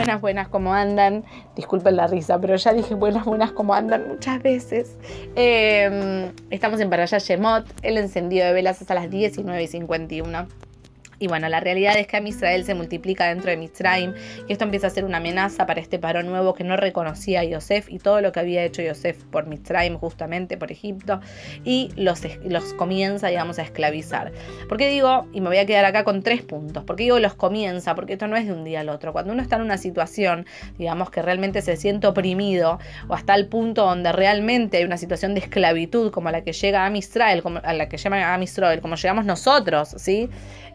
Buenas, buenas, ¿cómo andan? Disculpen la risa, pero ya dije buenas, buenas, ¿cómo andan? Muchas veces. Em, estamos en Paraya Shemot, el encendido de velas es a las 19 y 51. Y bueno, la realidad es que a Israel se multiplica dentro de Mitzrayim y esto empieza a ser una amenaza para este paro nuevo que no reconocía a Yosef y todo lo que había hecho Yosef por Mitzrayim, justamente por Egipto, y los, los comienza, digamos, a esclavizar. ¿Por qué digo, y me voy a quedar acá con tres puntos, ¿por qué digo los comienza? Porque esto no es de un día al otro. Cuando uno está en una situación, digamos, que realmente se siente oprimido o hasta el punto donde realmente hay una situación de esclavitud como la que llega a Israel, como a la que llama a Israel, como llegamos nosotros, ¿sí?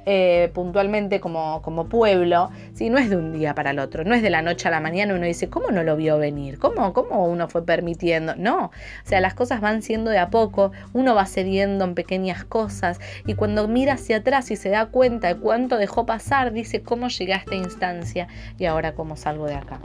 Eh, puntualmente como, como pueblo, ¿sí? no es de un día para el otro, no es de la noche a la mañana uno dice, ¿cómo no lo vio venir? ¿Cómo, ¿Cómo uno fue permitiendo? No, o sea, las cosas van siendo de a poco, uno va cediendo en pequeñas cosas y cuando mira hacia atrás y se da cuenta de cuánto dejó pasar, dice, ¿cómo llegué a esta instancia y ahora cómo salgo de acá?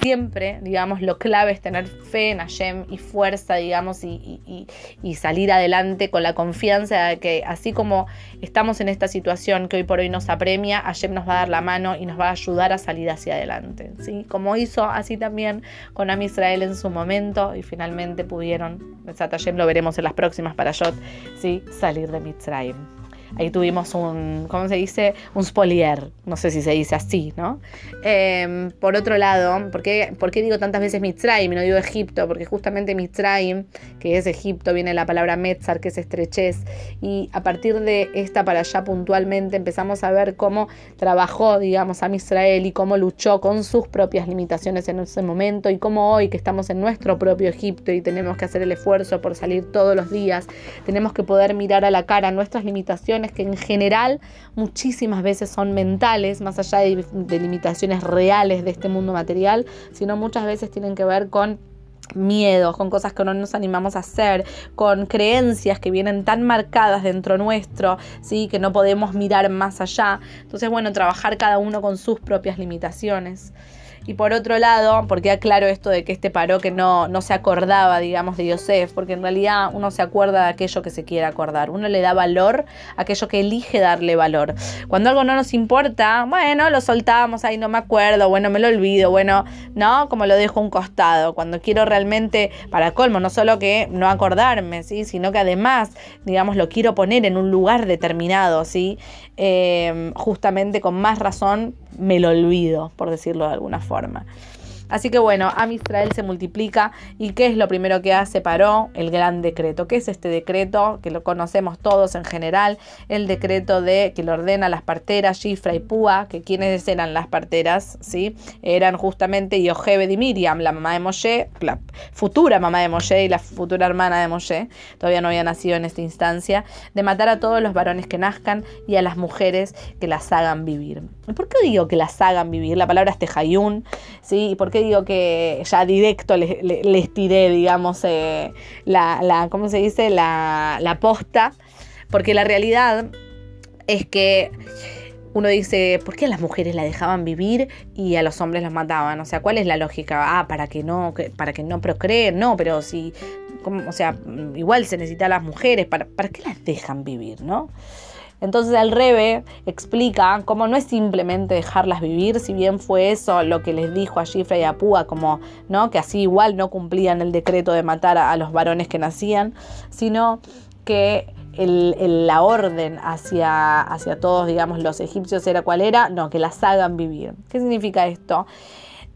Siempre, digamos, lo clave es tener fe en Hashem y fuerza, digamos, y, salir adelante con la confianza de que así como estamos en esta situación que hoy por hoy nos apremia, Hashem nos va a dar la mano y nos va a ayudar a salir hacia adelante, ¿sí? Como hizo así también con Am Israel en su momento y finalmente pudieron, Hashem lo veremos en las próximas para ¿sí? Salir de Mitzrayim. Ahí tuvimos un, ¿cómo se dice? Un spolier, no sé si se dice así, ¿no? Em, por otro lado, ¿por qué, digo tantas veces Mitzrayim y no digo Egipto? Porque justamente Mitzrayim, que es Egipto, viene la palabra Metzar, que es estrechez, y a partir de esta para allá puntualmente empezamos a ver cómo trabajó, digamos, a Israel y cómo luchó con sus propias limitaciones en ese momento y cómo hoy que estamos en nuestro propio Egipto y tenemos que hacer el esfuerzo por salir todos los días, tenemos que poder mirar a la cara nuestras limitaciones que en general muchísimas veces son mentales, más allá de, limitaciones reales de este mundo material, sino muchas veces tienen que ver con miedos, con cosas que no nos animamos a hacer, con creencias que vienen tan marcadas dentro nuestro, ¿sí? que no podemos mirar más allá. Entonces, bueno, trabajar cada uno con sus propias limitaciones. Y por otro lado, porque aclaro esto de que este paró que no, no se acordaba, digamos, de Yosef, porque en realidad uno se acuerda de aquello que se quiere acordar, uno le da valor a aquello que elige darle valor. Cuando algo no nos importa, bueno, lo soltamos, ahí no me acuerdo, bueno, me lo olvido, bueno, no, como lo dejo un costado. Cuando quiero realmente, para colmo, no solo que no acordarme, ¿sí? sino que además, digamos, lo quiero poner en un lugar determinado, ¿sí? Eh, justamente con más razón me lo olvido, por decirlo de alguna forma. Así que bueno, Am Israel se multiplica y ¿qué es lo primero que hace Paró? El gran decreto. ¿Qué es este decreto? Que lo conocemos todos en general, el decreto de que le ordena las parteras, Shifra y Púa, que quienes eran las parteras, ¿sí? Eran justamente Yohebed y Miriam, la mamá de Moshe, la futura mamá de Moshe y la futura hermana de Moshe, todavía no había nacido en esta instancia, de matar a todos los varones que nazcan y a las mujeres que las hagan vivir. ¿Por qué digo que las hagan vivir? La palabra es tejayún, ¿sí? ¿Por qué digo que ya directo les, tiré, digamos, eh, la, ¿cómo se dice? La, la posta, porque la realidad es que uno dice, ¿por qué a las mujeres la dejaban vivir y a los hombres los mataban? O sea, ¿cuál es la lógica? Ah, para que no, para que no procreen, no, pero si, o sea, igual se necesita a las mujeres, ¿para, ¿para qué las dejan vivir, no? Entonces el Rebe explica cómo no es simplemente dejarlas vivir, si bien fue eso lo que les dijo a Shifra y a Púa, como ¿no? que así igual no cumplían el decreto de matar a, los varones que nacían, sino que la orden hacia, hacia todos, digamos, los egipcios era cuál era, no, que las hagan vivir. ¿Qué significa esto?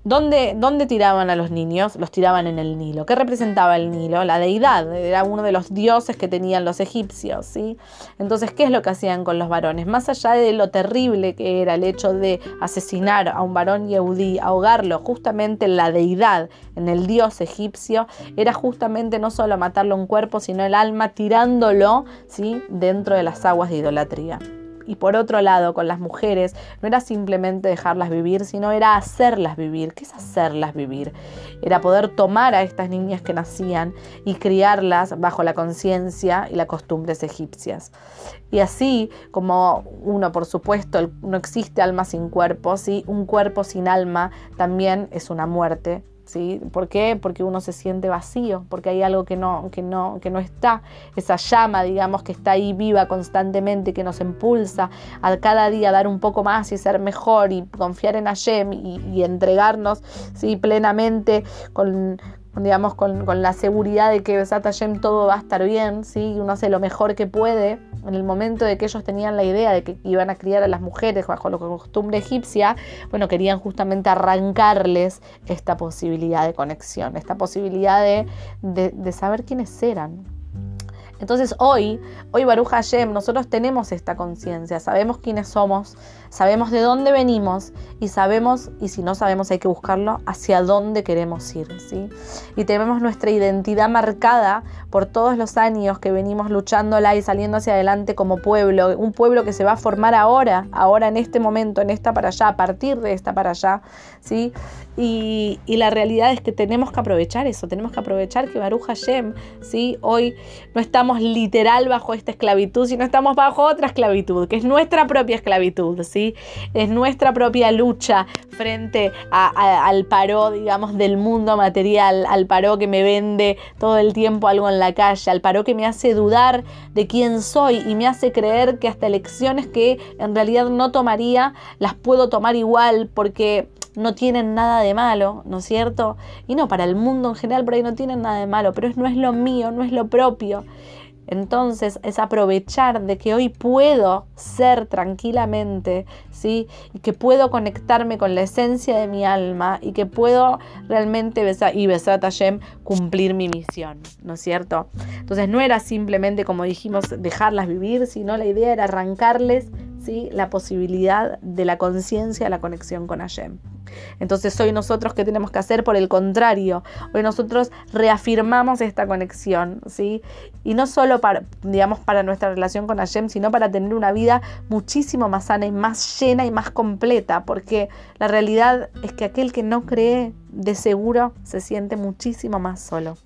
¿Dónde, tiraban a los niños? Los tiraban en el Nilo. ¿Qué representaba el Nilo? La deidad, era uno de los dioses que tenían los egipcios, ¿sí? Entonces, ¿qué es lo que hacían con los varones? Más allá de lo terrible que era el hecho de asesinar a un varón yehudí, ahogarlo justamente en la deidad, en el dios egipcio, era justamente no solo matarlo en cuerpo, sino el alma tirándolo, ¿sí? Dentro de las aguas de idolatría y por otro lado con las mujeres no era simplemente dejarlas vivir, sino era hacerlas vivir. ¿Qué es hacerlas vivir? Era poder tomar a estas niñas que nacían y criarlas bajo la conciencia y las costumbres egipcias. Y así como uno, por supuesto, no existe alma sin cuerpo, ¿sí? un cuerpo sin alma también es una muerte ¿sí? ¿Por qué? Porque uno se siente vacío, porque hay algo que no, que no, que no está, esa llama, digamos, que está ahí viva constantemente, que nos impulsa a cada día dar un poco más y ser mejor y confiar en Hashem y, entregarnos ¿sí? plenamente con, digamos, con, la seguridad de que Besat Hashem todo va a estar bien, ¿sí? uno hace lo mejor que puede. En el momento de que ellos tenían la idea de que iban a criar a las mujeres bajo la costumbre egipcia, bueno, querían justamente arrancarles esta posibilidad de conexión, esta posibilidad de, de saber quiénes eran. Entonces hoy, hoy Baruch Hashem, nosotros tenemos esta conciencia, sabemos quiénes somos, sabemos de dónde venimos y sabemos, y si no sabemos hay que buscarlo, hacia dónde queremos ir. ¿sí? Y tenemos nuestra identidad marcada por todos los años que venimos luchándola y saliendo hacia adelante como pueblo, un pueblo que se va a formar ahora, ahora en este momento, en esta para allá, a partir de esta para allá. ¿sí? Y, la realidad es que tenemos que aprovechar eso, tenemos que aprovechar que Baruch Hashem, ¿sí? hoy no estamos literal bajo esta esclavitud, sino estamos bajo otra esclavitud, que es nuestra propia esclavitud. ¿sí? Es nuestra propia lucha frente al paro, digamos, del mundo material, al paro que me vende todo el tiempo algo en la calle, al paro que me hace dudar de quién soy y me hace creer que hasta elecciones que en realidad no tomaría, las puedo tomar igual porque no tienen nada de malo, ¿no es cierto? Y no, para el mundo en general por ahí no tienen nada de malo, pero no es lo mío, no es lo propio. Entonces es aprovechar de que hoy puedo ser tranquilamente, ¿sí? Y que puedo conectarme con la esencia de mi alma y que puedo realmente besar, y besar a cumplir mi misión, ¿no es cierto? Entonces no era simplemente, como dijimos, dejarlas vivir, sino la idea era arrancarles, La posibilidad de la conciencia, la conexión con Hashem. Entonces hoy nosotros qué tenemos que hacer por el contrario, hoy nosotros reafirmamos esta conexión, ¿sí? Y no solo para, digamos, para nuestra relación con Hashem, sino para tener una vida muchísimo más sana y más llena y más completa, porque la realidad es que aquel que no cree, de seguro se siente muchísimo más solo.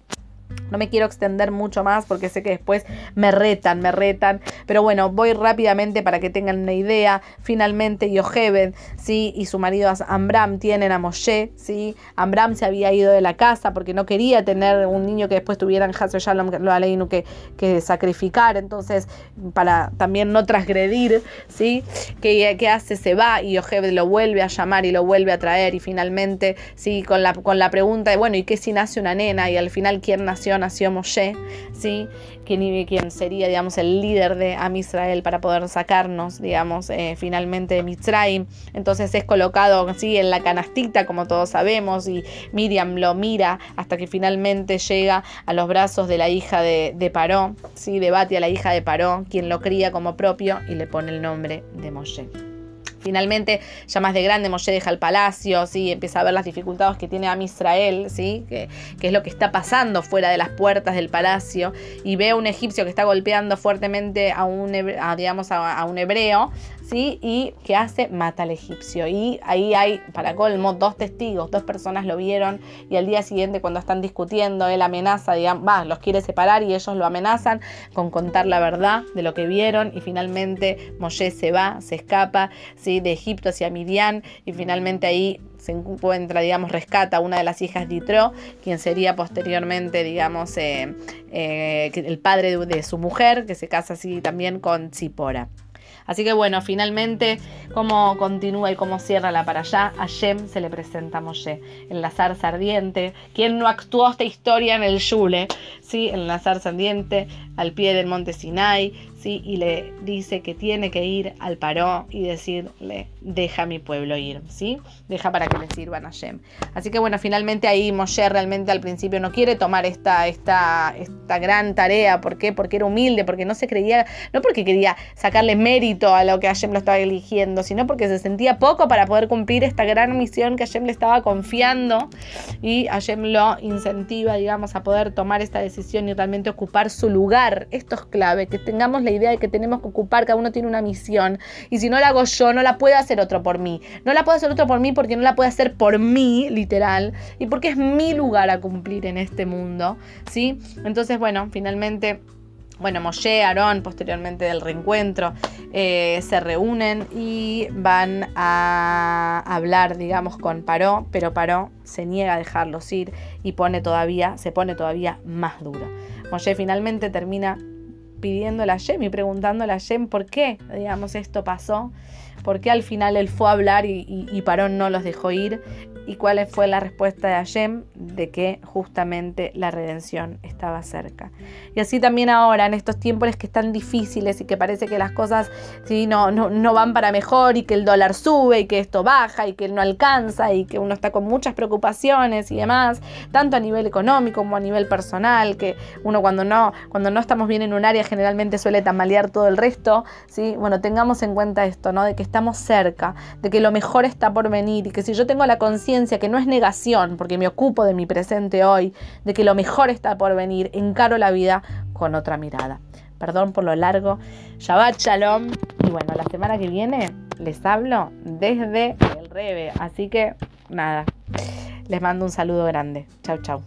No me quiero extender mucho más porque sé que después me retan, me retan. Pero bueno, voy rápidamente para que tengan una idea. Finalmente Yocheved, ¿sí? Y su marido Ambram tienen a Moshe, ¿sí? Ambram se había ido de la casa porque no quería tener un niño que después tuvieran Hasso Shalom lo que, que sacrificar. Entonces, para también no transgredir, ¿sí? ¿Qué, hace? Se va y Yocheved lo vuelve a llamar y lo vuelve a traer. Y finalmente, ¿sí? Con la, con la pregunta de, bueno, ¿y qué si nace una nena? Y al final, ¿quién nació? Nació Moshe, ¿sí? quien, quien sería, digamos, el líder de Am Israel para poder sacarnos, digamos, eh, finalmente de Mitzrayim. Entonces es colocado así en la canastita, como todos sabemos, y Miriam lo mira hasta que finalmente llega a los brazos de la hija de, de Paró, ¿sí? de Bati a la hija de Paró, quien lo cría como propio y le pone el nombre de Moshe. Finalmente, ya más de grande, Moshe deja el palacio, ¿sí? empieza a ver las dificultades que tiene a Israel, ¿sí? que, es lo que está pasando fuera de las puertas del palacio, y ve a un egipcio que está golpeando fuertemente a un, digamos, a un hebreo, ¿sí? Y ¿qué hace? Mata al egipcio. Y ahí hay, para colmo, dos testigos, dos personas lo vieron y al día siguiente cuando están discutiendo, él amenaza, digamos, va, los quiere separar y ellos lo amenazan con contar la verdad de lo que vieron y finalmente Moshe se va, se escapa. De Egipto hacia Midian y finalmente ahí se encuentra, digamos, rescata una de las hijas de Itro, quien sería posteriormente, digamos, eh, eh, el padre de, su mujer, que se casa así también con Zipora. Así que bueno, finalmente, cómo continúa y cómo cierra la para allá, a Shem se le presenta Moshe en la zarza ardiente. ¿Quién no actuó esta historia en el Yule? ¿Sí? En la zarza ardiente, al pie del monte Sinai, ¿sí? y le dice que tiene que ir al Paró y decirle, deja a mi pueblo ir, ¿sí? deja para que le sirvan a Shem. Así que bueno, finalmente ahí Moshe realmente al principio no quiere tomar esta, esta, esta gran tarea, ¿por qué? Porque era humilde, porque no se creía, no porque quería sacarle mérito a lo que Hashem lo estaba eligiendo, sino porque se sentía poco para poder cumplir esta gran misión que Hashem le estaba confiando y Hashem lo incentiva, digamos, a poder tomar esta decisión y realmente ocupar su lugar. Esto es clave, que tengamos la idea de que tenemos que ocupar, cada uno tiene una misión. Y si no la hago yo, no la puede hacer otro por mí. No la puede hacer otro por mí porque no la puede hacer por mí, literal. Y porque es mi lugar a cumplir en este mundo. ¿Sí? Entonces, bueno, finalmente bueno, Moshe, Aarón, posteriormente del reencuentro, eh, se reúnen y van a hablar, digamos, con Paró, pero Paró se niega a dejarlos ir y pone todavía, se pone todavía más duro. Moshe finalmente termina pidiéndole a Yem y preguntándole a Yem por qué, digamos, esto pasó, por qué al final él fue a hablar y, y Paró no los dejó ir y cuál fue la respuesta de Hashem de que justamente la redención estaba cerca. Y así también ahora, en estos tiempos que están difíciles y que parece que las cosas ¿sí? no, no, van para mejor y que el dólar sube y que esto baja y que no alcanza y que uno está con muchas preocupaciones y demás, tanto a nivel económico como a nivel personal, que uno cuando no, cuando no estamos bien en un área generalmente suele tambalear todo el resto, ¿sí? bueno, tengamos en cuenta esto, ¿no? de que estamos cerca, de que lo mejor está por venir y que si yo tengo la conciencia que no es negación, porque me ocupo de mi presente hoy, de que lo mejor está por venir, encaro la vida con otra mirada. Perdón por lo largo. Shabbat Shalom. Y bueno, la semana que viene les hablo desde el Rebe. Así que nada, les mando un saludo grande. Chau, chau.